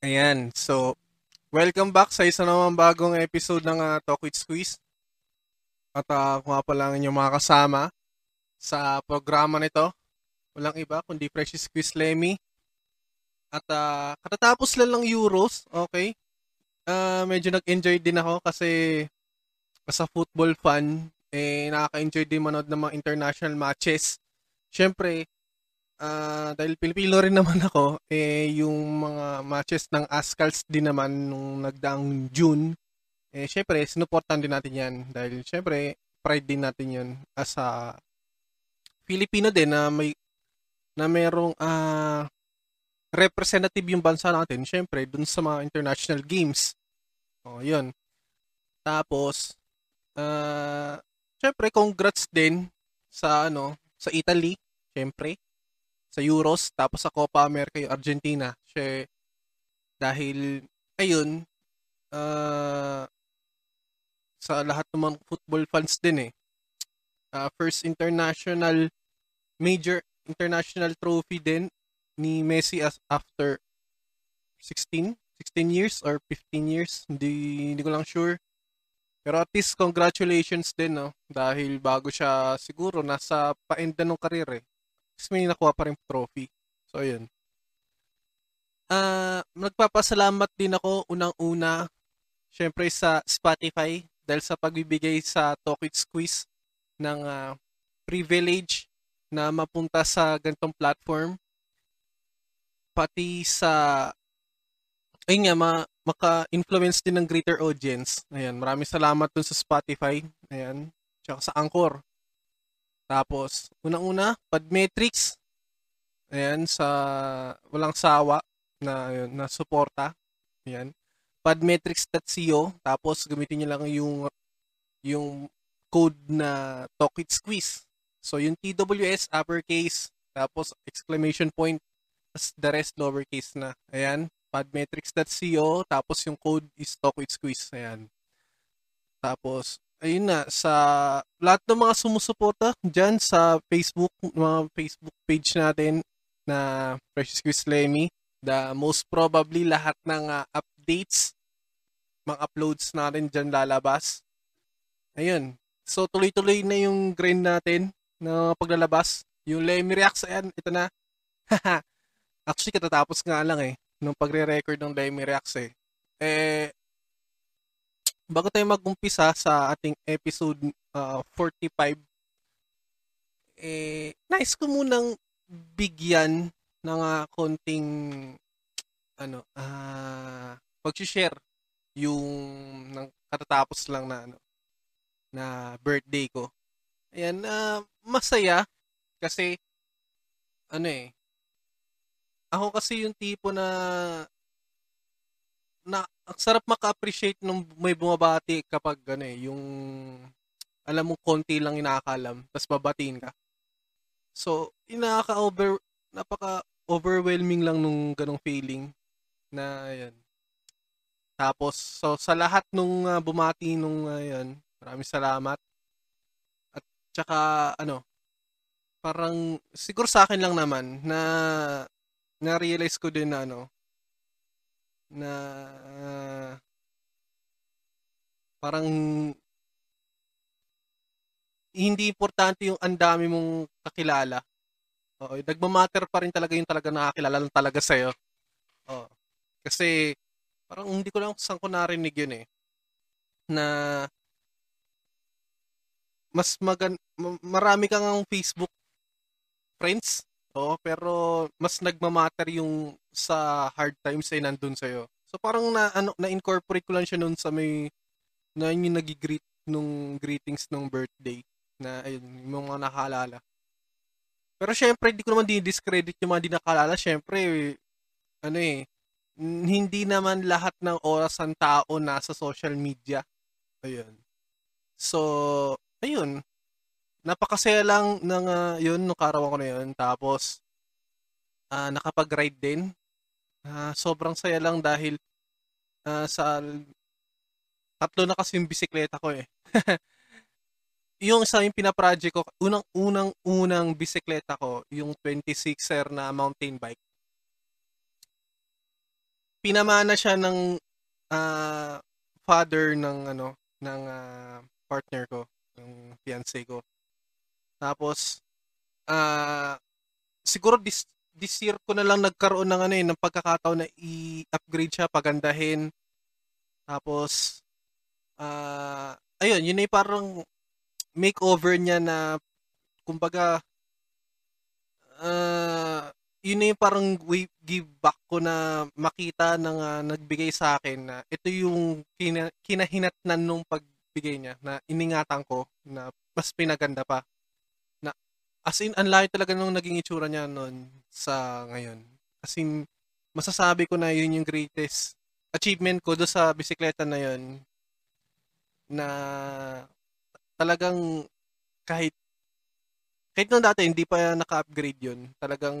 Ayan, so welcome back sa isa namang bagong episode ng uh, Talk with Squeeze. At uh, kung nga pala inyong mga kasama sa programa nito, walang iba kundi Precious Squeeze Lemmy. At uh, katatapos lang ng Euros, okay? Uh, medyo nag-enjoy din ako kasi as a football fan, eh, nakaka-enjoy din manood ng mga international matches. Siyempre, uh, dahil Pilipino rin naman ako, eh, yung mga matches ng Ascals din naman nung nagdaang June, eh, syempre, sinuportan din natin yan. Dahil, syempre, pride din natin yan as a Filipino din na may na merong uh, representative yung bansa natin, syempre, dun sa mga international games. O, oh, yun. Tapos, uh, syempre, congrats din sa, ano, sa Italy, syempre sa Euros, tapos sa Copa America yung Argentina. Siya, dahil, ayun, uh, sa lahat ng mga football fans din eh. Uh, first international, major international trophy din ni Messi as after 16, 16 years or 15 years. Hindi, hindi ko lang sure. Pero at least congratulations din, no? Dahil bago siya siguro nasa paenda ng karir eh may nakuha pa rin trophy. So, ayun. Uh, nagpapasalamat din ako unang-una syempre sa Spotify dahil sa pagbibigay sa Talk It Squeeze ng uh, privilege na mapunta sa ganitong platform pati sa ayun nga ma, maka-influence din ng greater audience. Ayan, maraming salamat dun sa Spotify. Ayan, tsaka sa Anchor. Tapos, unang-una, Podmetrics. Ayan, sa walang sawa na, yun, na suporta. Ayan. Podmetrics.co. Tapos, gamitin niyo lang yung yung code na Tokit Squeeze. So, yung TWS, uppercase, tapos exclamation point, tapos the rest lowercase na. Ayan, podmetrics.co, tapos yung code is Tokit Squeeze. Ayan. Tapos, ayun na, sa lahat ng mga sumusuporta dyan sa Facebook, mga Facebook page natin na Precious Quiz Lemmy, the most probably lahat ng uh, updates, mga uploads natin dyan lalabas. Ayun. So, tuloy-tuloy na yung grind natin na paglalabas. Yung Lemmy Reacts, ayan, ito na. Actually, katatapos nga lang eh, nung pagre-record ng Lemmy Reacts eh. Eh, bago tayo mag-umpisa sa ating episode uh, 45, eh, nice ko munang bigyan ng uh, konting ano, ah, uh, pag-share yung nang katatapos lang na ano na birthday ko. Ayan, uh, masaya kasi ano eh ako kasi yung tipo na na ang sarap maka-appreciate nung may bumabati kapag ano eh, yung alam mo konti lang inakalam, tapos babatiin ka. So, inaka-over napaka overwhelming lang nung ganong feeling na yan. Tapos, so sa lahat nung uh, bumati nung uh, yan, maraming salamat. At saka ano, parang siguro sa akin lang naman na na-realize ko din na ano, na uh, parang hindi importante yung ang dami mong kakilala. Oo, nagmamatter pa rin talaga yung talaga nakakilala lang talaga sa'yo. Oo. Kasi parang hindi ko lang saan ko narinig yun eh. Na mas magan marami kang ang Facebook friends Oo, pero mas nagmamatter yung sa hard times ay nandun sa'yo. So parang na ano na-incorporate ko lang siya noon sa may na yung nagigreet nung greetings nung birthday na ayun, yung mga nakalala. Pero syempre, hindi ko naman di-discredit yung mga di nakalala. Syempre, ano eh, hindi naman lahat ng oras ng tao nasa social media. Ayun. So, ayun napakasaya lang ng uh, yun, nung karawan ko na yun. Tapos, uh, nakapag-ride din. Uh, sobrang saya lang dahil uh, sa tatlo na kasi yung bisikleta ko eh. yung sa yung pinaproject ko, unang unang unang bisikleta ko, yung 26er na mountain bike. pinamana siya ng uh, father ng ano ng uh, partner ko, ng fiance ko. Tapos uh, siguro this this year ko na lang nagkaroon ng ano eh, ng pagkakataon na i-upgrade siya, pagandahin. Tapos uh, ayun, yun ay parang makeover niya na kumbaga uh, yun yung parang give back ko na makita ng uh, nagbigay sa akin na ito yung kina, kinahinatnan nung pagbigay niya na iningatan ko na mas pinaganda pa. As in ang layo talaga nung naging itsura niya noon sa ngayon. As in masasabi ko na yun yung greatest achievement ko do sa bisikleta na yun na talagang kahit kahit nung dati hindi pa naka-upgrade yun, talagang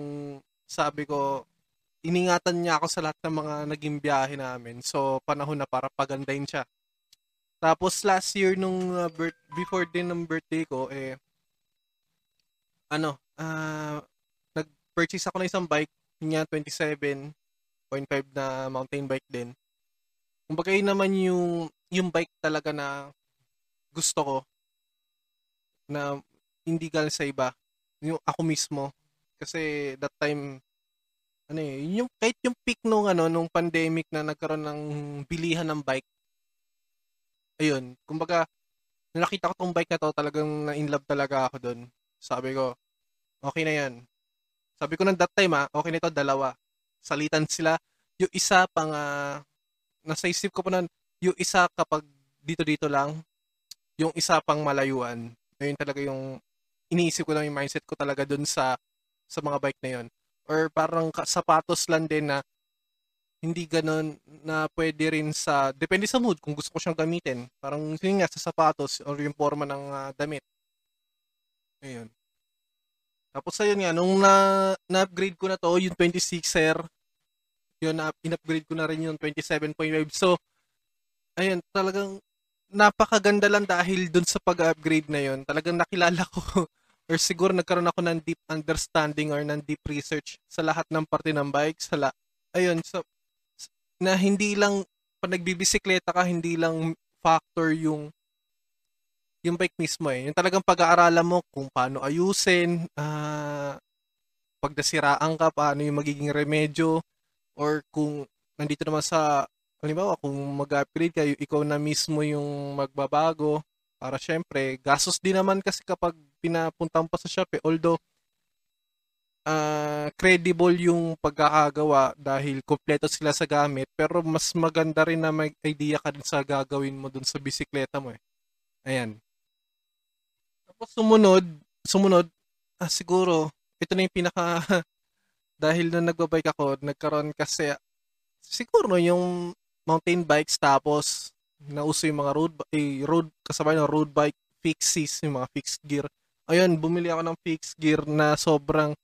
sabi ko, iningatan niya ako sa lahat ng mga naging biyahe namin. So, panahon na para pagandahin siya. Tapos last year nung uh, birth, before din ng birthday ko eh ano, uh, nag-purchase ako ng isang bike, niya 27.5 na mountain bike din. Kumbaga yun naman yung yung bike talaga na gusto ko na hindi galing sa iba. Yung ako mismo kasi that time ano eh, yung kahit yung peak nung ano nung pandemic na nagkaroon ng bilihan ng bike. Ayun, kumbaga nakita ko tong bike na to, talagang na-in love talaga ako doon. Sabi ko, okay na 'yan. Sabi ko nang that time ah, okay na ito dalawa. Salitan sila. Yung isa pang uh, nasa isip ko pa nun, yung isa kapag dito-dito lang, yung isa pang malayuan. Ayun talaga yung iniisip ko lang yung mindset ko talaga doon sa sa mga bike na yon or parang sapatos lang din na hindi ganun na pwede rin sa depende sa mood kung gusto ko siyang gamitin parang yun nga sa sapatos or yung forma ng uh, damit ayun. Tapos ayun nga nung na, na-upgrade ko na to yung 26er yun na in-upgrade ko na rin yung 27.5 so ayun talagang napakaganda lang dahil dun sa pag-upgrade na yun. Talagang nakilala ko or siguro nagkaroon ako ng deep understanding or ng deep research sa lahat ng parte ng bike, sa la- ayun, so, na hindi lang, pag nagbibisikleta ka, hindi lang factor yung yung bike mismo eh. Yung talagang pag-aaralan mo kung paano ayusin, uh, pag nasiraan ka, paano yung magiging remedyo, or kung nandito naman sa, halimbawa, kung mag-upgrade ka, ikaw na mismo yung magbabago, para syempre, gastos din naman kasi kapag pinapunta pa sa Shopee, although uh, credible yung pagkakagawa dahil kompleto sila sa gamit, pero mas maganda rin na may idea ka din sa gagawin mo dun sa bisikleta mo eh. Ayan. Tapos sumunod, sumunod, ah, siguro, ito na yung pinaka, dahil na nagbabike ako, nagkaroon kasi, siguro yung mountain bikes tapos nauso yung mga road eh, road kasabay ng road bike fixies, yung mga fixed gear. Ayun, bumili ako ng fixed gear na sobrang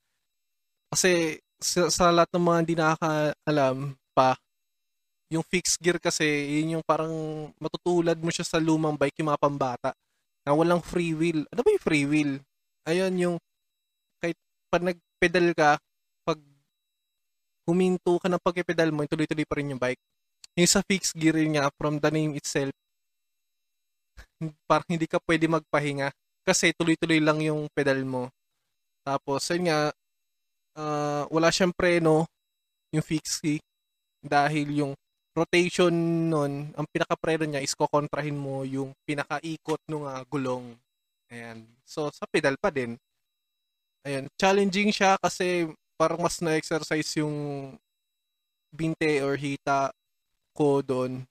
kasi sa, sa lahat ng mga hindi nakakaalam pa, yung fixed gear kasi, yun yung parang matutulad mo siya sa lumang bike, yung mga pambata, na walang free wheel. Ano ba yung free wheel? Ayun, yung kahit pag nagpedal ka, pag huminto ka ng pagpedal mo, tuloy-tuloy pa rin yung bike. Yung sa fixed gear niya, from the name itself, parang hindi ka pwede magpahinga kasi tuloy-tuloy lang yung pedal mo. Tapos, yun nga, uh, wala siyang preno, yung fixed key, dahil yung rotation nun, ang pinaka-preno niya is kokontrahin mo yung pinaka-ikot ng uh, gulong. Ayan. So, sa pedal pa din. Ayan. Challenging siya kasi parang mas na-exercise yung binte or hita ko doon.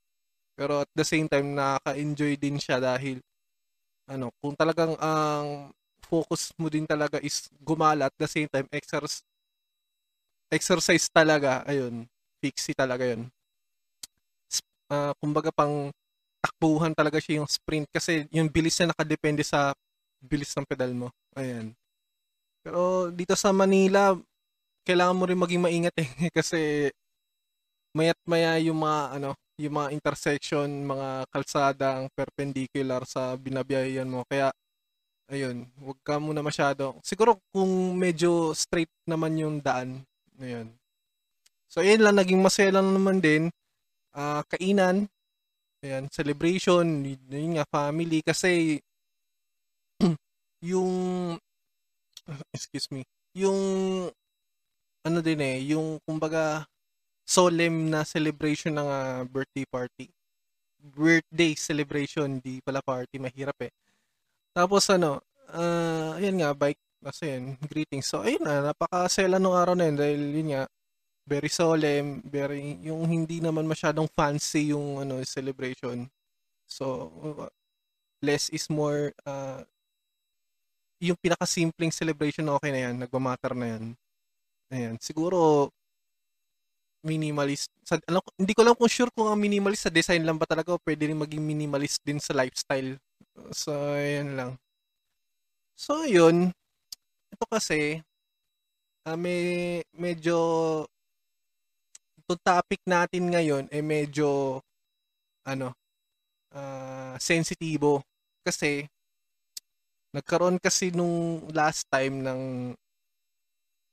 Pero at the same time, nakaka-enjoy din siya dahil ano, kung talagang ang focus mo din talaga is gumala at the same time exercise exercise talaga, ayun, fixie talaga yun. Uh, kumbaga pang takbuhan talaga siya yung sprint kasi yung bilis niya nakadepende sa bilis ng pedal mo. Ayan. Pero dito sa Manila, kailangan mo rin maging maingat eh kasi mayat maya yung mga ano, yung mga intersection, mga kalsada ang perpendicular sa binabiyayan mo. Kaya ayun, wag ka muna masyado. Siguro kung medyo straight naman yung daan, ayun. So, ayun lang, naging masaya lang naman din. Uh, kainan, ayan, celebration, yun nga, family. Kasi, yung, excuse me, yung, ano din eh, yung, kumbaga, solemn na celebration ng uh, birthday party. Birthday celebration, di pala party, mahirap eh. Tapos ano, uh, ayun nga, bike, kasi yun, greetings. So, ayun na, napakasela nung araw na yun dahil yun nga, very solemn, very, yung hindi naman masyadong fancy yung ano, celebration. So, less is more, uh, yung pinaka-simpleng celebration, okay na yan, nagmamatter na yan. Ayan, siguro, minimalist. Sa, alam, hindi ko lang kung sure kung ang minimalist sa design lang ba talaga o pwede rin maging minimalist din sa lifestyle. So, ayan lang. So, yun. Ito kasi, uh, may, medyo, itong topic natin ngayon ay eh medyo, ano, uh, sensitibo. Kasi, nagkaroon kasi nung last time ng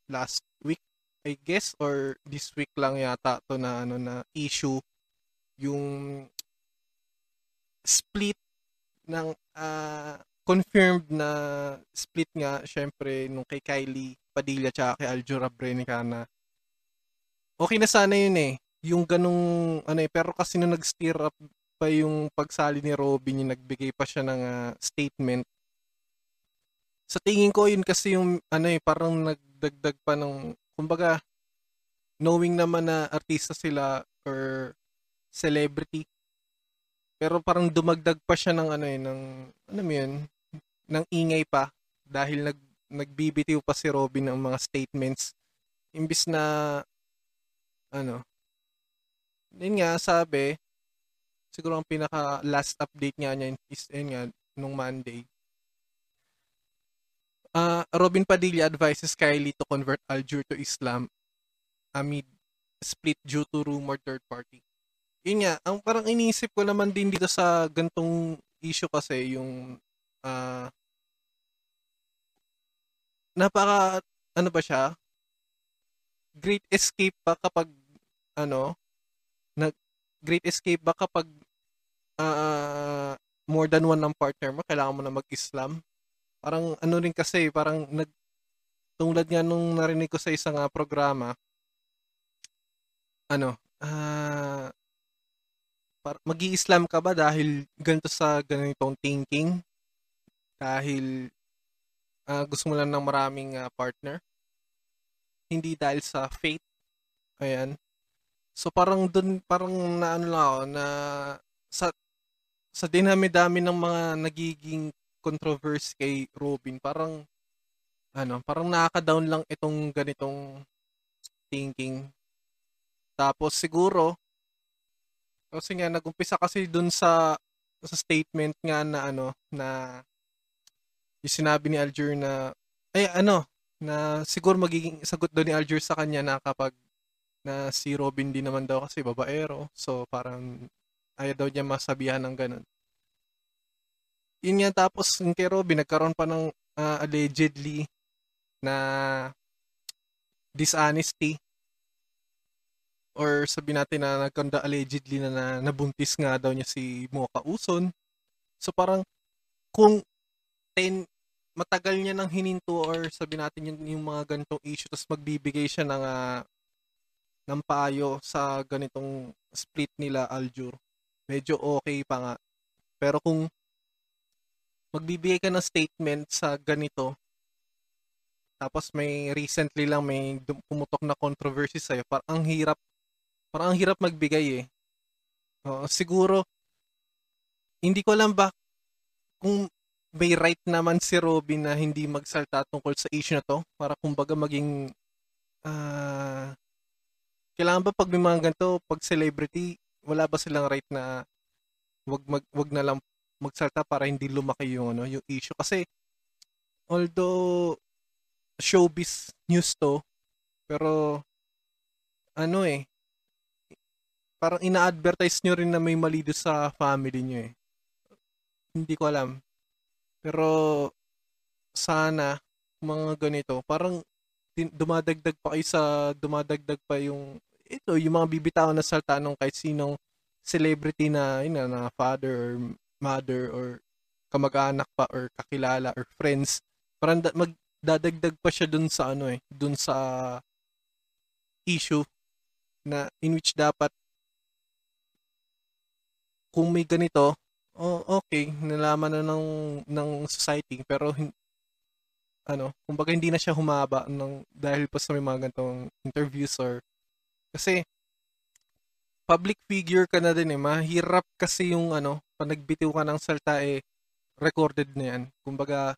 last week I guess or this week lang yata to na ano na issue yung split ng uh, confirmed na split nga syempre nung kay Kylie Padilla tsaka kay Aljura Brenicana. Okay na sana yun eh. Yung ganung ano eh pero kasi nung nag-stir up pa yung pagsali ni Robin yung nagbigay pa siya ng uh, statement. Sa tingin ko yun kasi yung ano eh parang nagdagdag pa ng kumbaga, knowing naman na artista sila or celebrity, pero parang dumagdag pa siya ng ano eh, ng, ano yun, ng ingay pa dahil nag, nagbibitiw pa si Robin ng mga statements. Imbis na, ano, yun nga, sabi, siguro ang pinaka last update nga niya is, yun nga, nung Monday, Uh, Robin Padilla advises Kylie to convert Aljur to Islam amid split due to rumor third party. Yun nga, ang parang iniisip ko naman din dito sa gantong issue kasi yung uh, napaka ano ba siya? Great escape ba kapag ano na great escape ba kapag uh, more than one ng partner mo kailangan mo na mag-Islam? parang ano rin kasi, parang nag, tulad nga nung narinig ko sa isang uh, programa, ano, uh, mag-i-Islam ka ba dahil ganito sa ganitong thinking? Dahil uh, gusto mo lang ng maraming uh, partner? Hindi dahil sa faith? Ayan. So parang dun, parang na ano lang ako, na sa sa dinami-dami ng mga nagiging controversy kay Robin, parang ano, parang nakaka-down lang itong ganitong thinking. Tapos siguro kasi nga nagumpisa kasi dun sa sa statement nga na ano na yung sinabi ni Alger na ay ano na siguro magiging sagot daw ni Alger sa kanya na kapag na si Robin din naman daw kasi babaero. So parang ayaw daw niya masabihan ng ganun. Yun nga tapos yung kay Robin, nagkaroon pa ng uh, allegedly na dishonesty. Or sabi natin na nagkanda allegedly na, na nabuntis nga daw niya si Mocha Uson. So parang kung 10 matagal niya nang hininto or sabi natin yung, yung mga ganitong issue tapos magbibigay siya ng uh, ng payo sa ganitong split nila Aljur. Medyo okay pa nga. Pero kung magbibigay ka ng statement sa ganito, tapos may recently lang may pumutok na controversy sa'yo, parang ang hirap, parang ang hirap magbigay eh. Uh, siguro, hindi ko alam ba kung may right naman si Robin na hindi magsalta tungkol sa issue na to para kumbaga maging uh, kailangan ba pag may mga ganito, pag celebrity, wala ba silang right na wag mag, wag na lang magsalta para hindi lumaki yung ano, yung issue kasi although showbiz news to pero ano eh parang ina-advertise nyo rin na may mali sa family nyo eh. Hindi ko alam. Pero sana mga ganito, parang dumadagdag pa kayo sa dumadagdag pa yung ito, yung mga bibitawan na salta ng kahit sinong celebrity na, yun na, na father or mother or kamag-anak pa or kakilala or friends, parang da- magdadagdag pa siya dun sa ano eh, dun sa issue na in which dapat kung may ganito, oh, okay, nalaman na ng, ng society, pero ano, kumbaga hindi na siya humaba ng, dahil pa sa may mga ganitong interviews or, kasi, public figure ka na din eh, mahirap kasi yung ano, pag nagbitiw ka ng salta eh, recorded na yan. Kumbaga,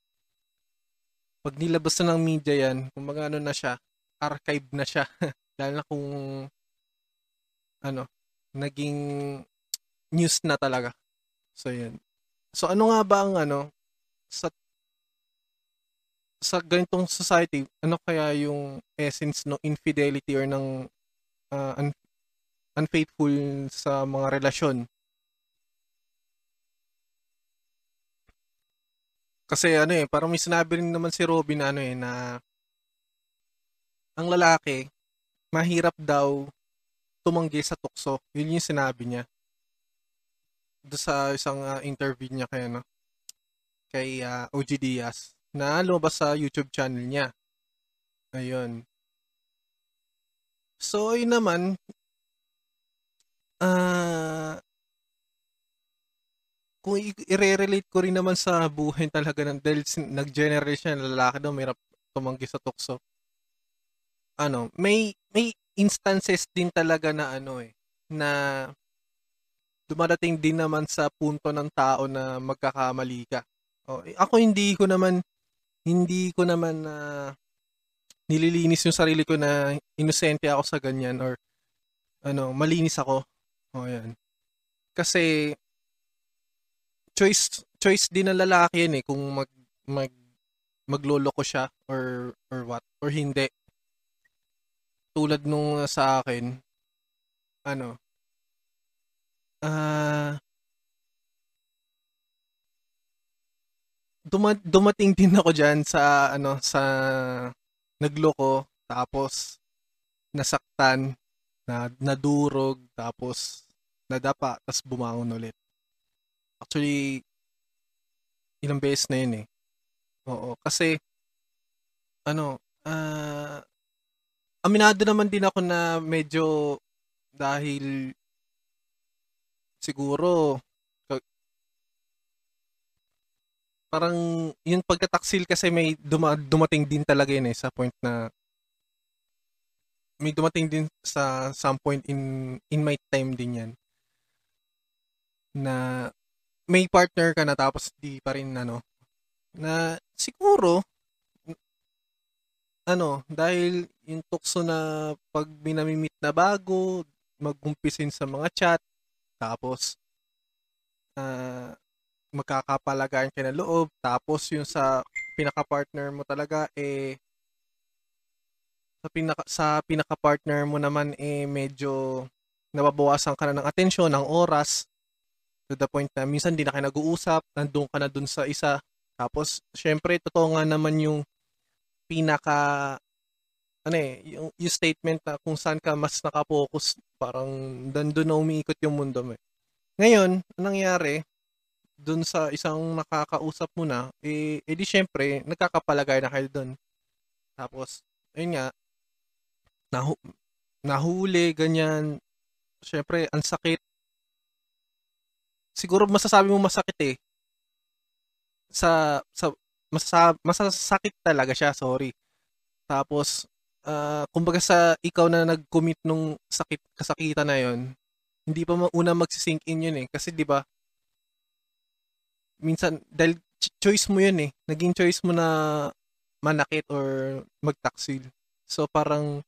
pag nilabas na ng media yan, kumbaga ano na siya, archive na siya. Lalo na kung, ano, naging news na talaga. So, yun. So, ano nga ba ang ano, sa sa ganitong society, ano kaya yung essence ng infidelity or ng uh, un- unfaithful sa mga relasyon? Kasi ano eh, parang may sinabi rin naman si Robin ano eh, na ang lalaki, mahirap daw tumanggi sa tukso. Yun yung sinabi niya do sa isang uh, interview niya kay ano kay uh, OG Diaz na lumabas sa YouTube channel niya. Ayun. So, ayun naman, ah, kung i-relate ko rin naman sa buhay talaga ng dahil nag-generate siya ng lalaki daw, may tumanggi sa tukso. Ano, may may instances din talaga na ano eh, na dumadating din naman sa punto ng tao na magkakamali ka. Oh, ako hindi ko naman hindi ko naman na uh, nililinis yung sarili ko na inosente ako sa ganyan or ano, malinis ako. Oh, yan. Kasi choice choice din ng lalaki yan eh kung mag mag magloloko siya or or what or hindi. Tulad nung sa akin ano Ah. Duma dumating din ako diyan sa ano, sa nagloko tapos nasaktan, na nadurog, tapos nadapa, tapos bumangon ulit. Actually, ilang beses na yun eh. Oo, kasi ano, ah, aminado naman din ako na medyo dahil siguro parang yung pagtataksil kasi may duma, dumating din talaga yun eh sa point na may dumating din sa some point in in my time din yan. Na may partner ka na tapos di pa rin ano. Na siguro ano dahil yung tukso na pag binamimit na bago magumpisin sa mga chat tapos, uh, magkakapalagaan ka ng loob. Tapos, yung sa pinaka-partner mo talaga, eh, sa pinaka sa pinaka-partner mo naman eh medyo nababawasan ka na ng atensyon, ng oras to the point na minsan hindi na kayo nag-uusap, nandoon ka na dun sa isa. Tapos syempre totoo nga naman yung pinaka ano eh, yung, yung statement na kung saan ka mas nakapokus, parang doon na umiikot yung mundo mo. Eh. Ngayon, anong nangyari, doon sa isang nakakausap mo na, eh, edi syempre, nagkakapalagay na kayo doon. Tapos, ayun nga, nahu nahuli, ganyan, syempre, ang sakit. Siguro masasabi mo masakit eh. Sa, sa, masasab, masasakit talaga siya, sorry. Tapos, uh, kumbaga sa ikaw na nag-commit nung sakit kasakitan na yon hindi pa una magsisink in yun eh kasi 'di ba minsan dahil choice mo yun eh. Naging choice mo na manakit or magtaksil. So parang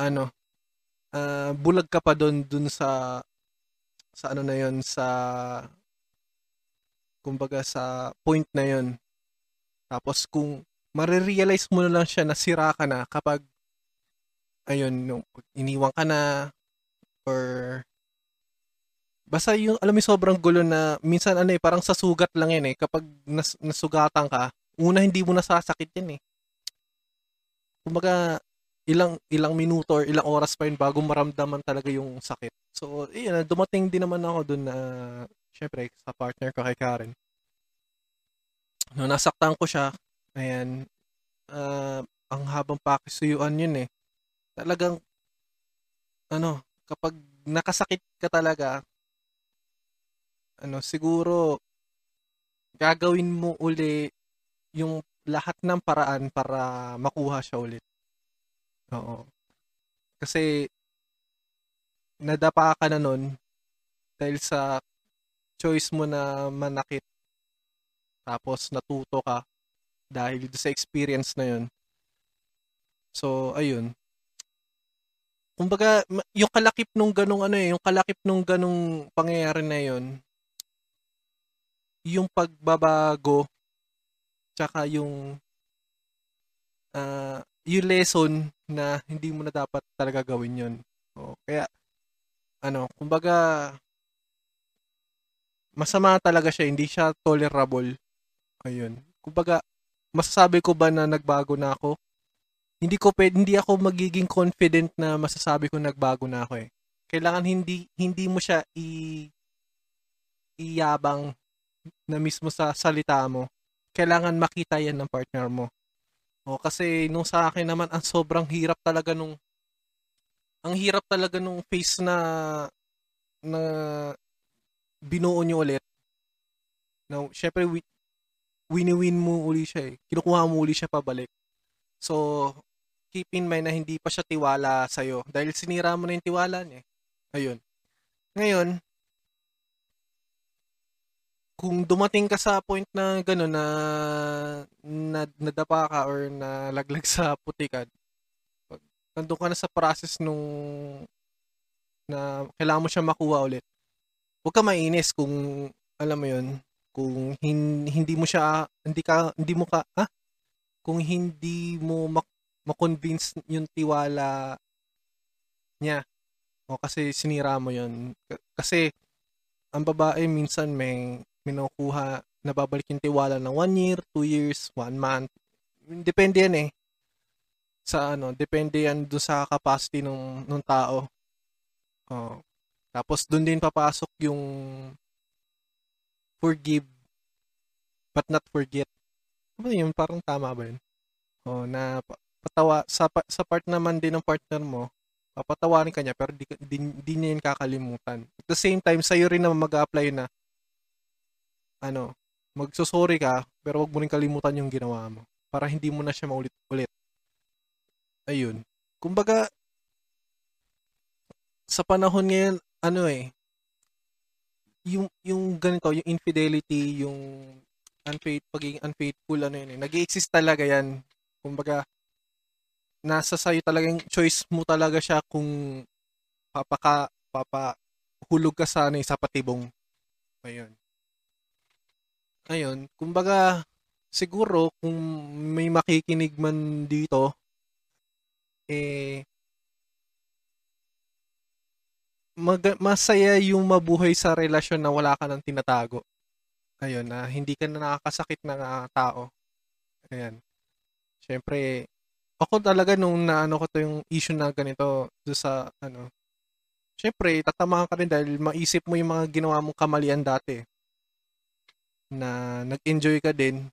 ano uh, bulag ka pa doon dun sa sa ano na yon sa kumbaga sa point na yon tapos kung marirealize mo na lang siya na sira ka na kapag ayun, iniwan ka na or basta yung alam mo sobrang gulo na minsan ano eh parang sa sugat lang yan eh kapag nas, nasugatan ka una hindi mo nasasakit yan eh kumbaga ilang ilang minuto or ilang oras pa yun bago maramdaman talaga yung sakit. So, yun, dumating din naman ako dun na, syempre, sa partner ko kay Karen. No, nasaktan ko siya. Ayan, uh, ang habang pakisuyuan yun eh. Talagang, ano, kapag nakasakit ka talaga, ano, siguro, gagawin mo uli yung lahat ng paraan para makuha siya ulit. Oo. Kasi, nadapa ka na nun dahil sa choice mo na manakit. Tapos natuto ka dahil sa experience na yun. So, ayun. Kumbaga, yung kalakip nung ganong ano eh, yung kalakip nung ganong pangyayari na yun, yung pagbabago, tsaka yung uh, yung lesson na hindi mo na dapat talaga gawin yun. O, kaya, ano, kumbaga, masama talaga siya, hindi siya tolerable. Ayun. Kumbaga, masasabi ko ba na nagbago na ako? Hindi ko pwede, hindi ako magiging confident na masasabi ko nagbago na ako eh. Kailangan hindi hindi mo siya i iyabang na mismo sa salita mo. Kailangan makita yan ng partner mo. O kasi nung sa akin naman ang sobrang hirap talaga nung ang hirap talaga nung face na na binuo nyo ulit. Now, syempre, wini-win mo uli siya eh. Kinukuha mo uli siya pabalik. So, keep in mind na hindi pa siya tiwala sa'yo. Dahil sinira mo na yung tiwala niya. Ayun. Ngayon, kung dumating ka sa point na gano'n na, na nadapa ka or nalaglag sa putikan, nandun ka na sa process nung na kailangan mo siya makuha ulit. Huwag ka mainis kung alam mo 'yun, kung hin, hindi mo siya hindi ka hindi mo ka ha? Kung hindi mo mak- ma-convince yung tiwala niya. O kasi sinira mo 'yun. Kasi ang babae minsan may minukuha nababalik yung tiwala ng 1 year, 2 years, 1 month. Depende yan eh sa ano, depende yan doon sa capacity ng ng tao. Oh. Tapos doon din papasok yung forgive but not forget. Ano yun? Parang tama ba yun? Oh, na patawa sa sa part naman din ng partner mo, papatawarin ka niya pero di, di, di niya yun kakalimutan. At the same time, sa'yo rin naman mag-apply na ano, magsusorry ka pero wag mo rin kalimutan yung ginawa mo para hindi mo na siya maulit-ulit ayun. Kumbaga, sa panahon ngayon, ano eh, yung, yung ganito, yung infidelity, yung unfaith, pagiging unfaithful, ano yun eh, nag exist talaga yan. Kumbaga, nasa sa'yo talaga yung choice mo talaga siya kung papaka, papa, hulog ka sa, ano, sa patibong. Ayun. Ayun, kumbaga, siguro, kung may makikinig man dito, eh, mag- masaya yung mabuhay sa relasyon na wala ka nang tinatago. Ayun, na hindi ka na nakakasakit ng uh, tao. Ayan. Siyempre, ako talaga nung naano ko to yung issue na ganito do sa ano. Siyempre, tatamaan ka rin dahil maisip mo yung mga ginawa mong kamalian dati. Na nag-enjoy ka din.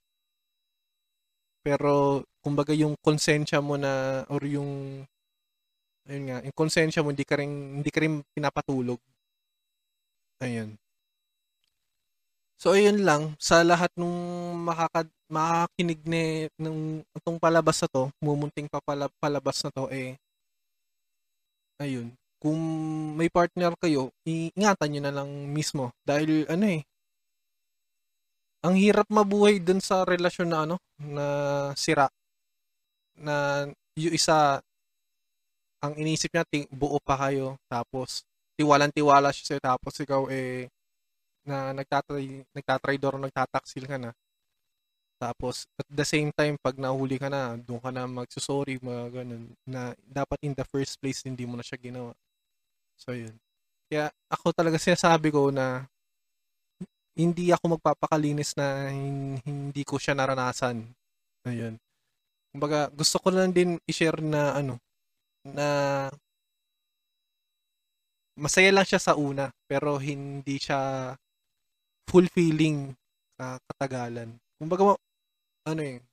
Pero kumbaga yung konsensya mo na or yung ayun nga, yung konsensya mo hindi ka rin hindi ka rin pinapatulog. Ayun. So ayun lang sa lahat nung makaka makakinig ni nung itong palabas na to, mumunting papala, palabas na to eh ayun. Kung may partner kayo, ingatan niyo na lang mismo dahil ano eh ang hirap mabuhay dun sa relasyon na ano na sira. Na yung isa ang inisip niya ting, buo pa kayo. Tapos tiwalang-tiwala siya sa'yo. Tapos ikaw eh na nagtatry door nagtataksil ka na. Tapos at the same time pag nahuli ka na doon ka na magsusorry mga ganun na dapat in the first place hindi mo na siya ginawa. So yun. Kaya ako talaga sinasabi ko na hindi ako magpapakalinis na hindi ko siya naranasan. Ayun. Kumbaga, gusto ko lang din i-share na ano, na masaya lang siya sa una pero hindi siya fulfilling uh, katagalan. Kumbaga ano eh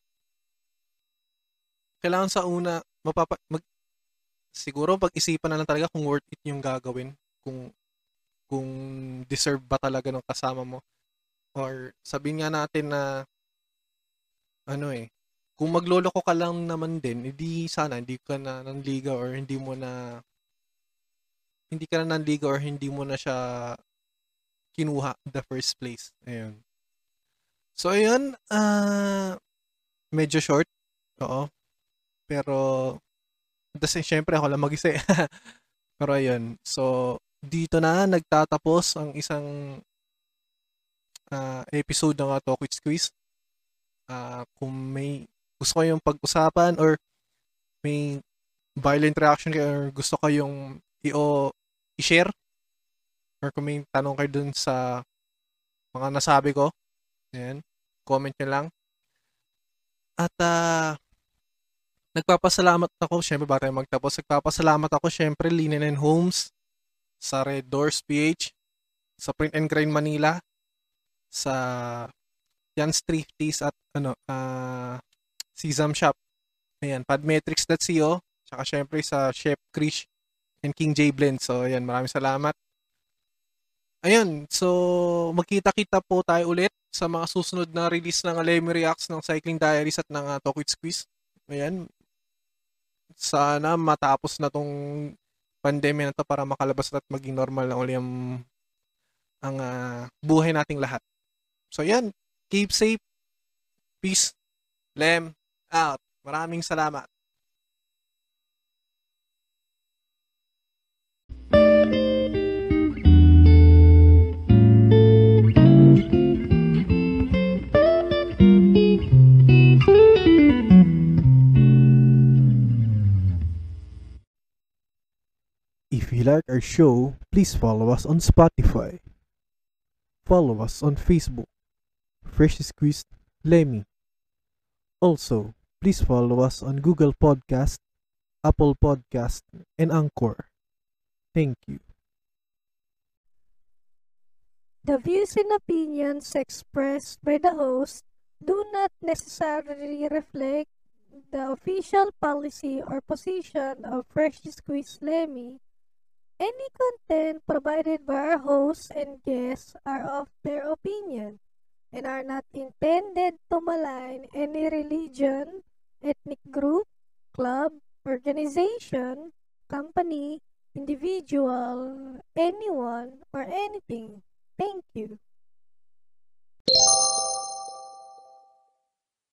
kailangan sa una mapapa mag, siguro pag-isipan na lang talaga kung worth it yung gagawin kung kung deserve ba talaga ng kasama mo or sabihin nga natin na ano eh kung magloloko ka lang naman din hindi sana hindi ka na nanliga or hindi mo na hindi ka na nanliga or hindi mo na siya kinuha in the first place. Ayun. So ayun uh, medyo short oo. Pero, kasi syempre ako lang mag-isa eh. Pero ayun, so dito na nagtatapos ang isang uh, episode ng uh, Talk with Squeeze. Uh, kung may gusto ko yung pag-usapan or may violent reaction kayo or gusto ko yung i-o i-share or kung may tanong kayo dun sa mga nasabi ko, ayan, comment nyo lang. At uh, Nagpapasalamat ako, syempre ba tayo magtapos? Nagpapasalamat ako, syempre, Linen and Homes, sa Red Doors PH, sa Print and Grind Manila, sa Jan's Thrifties at ano, uh, Sesam Shop. Ayan, padmetrics.co, tsaka syempre sa Chef Krish and King J Blend. So, ayan, maraming salamat. Ayun, so magkita-kita po tayo ulit sa mga susunod na release ng Alemi Reacts ng Cycling Diaries at ng uh, Talk with Squeeze. Ayan, sana matapos na tong pandemya na to para makalabas at maging normal na uli ang, ang uh, buhay nating lahat. So yan, keep safe. Peace. Lem out. Maraming salamat. you like our show, please follow us on Spotify. Follow us on Facebook, Fresh Squeezed Lemmy. Also, please follow us on Google Podcast, Apple Podcast, and Anchor. Thank you. The views and opinions expressed by the host do not necessarily reflect the official policy or position of Fresh Squeeze Lemmy Any content provided by our hosts and guests are of their opinion and are not intended to malign any religion, ethnic group, club, organization, company, individual, anyone, or anything. Thank you.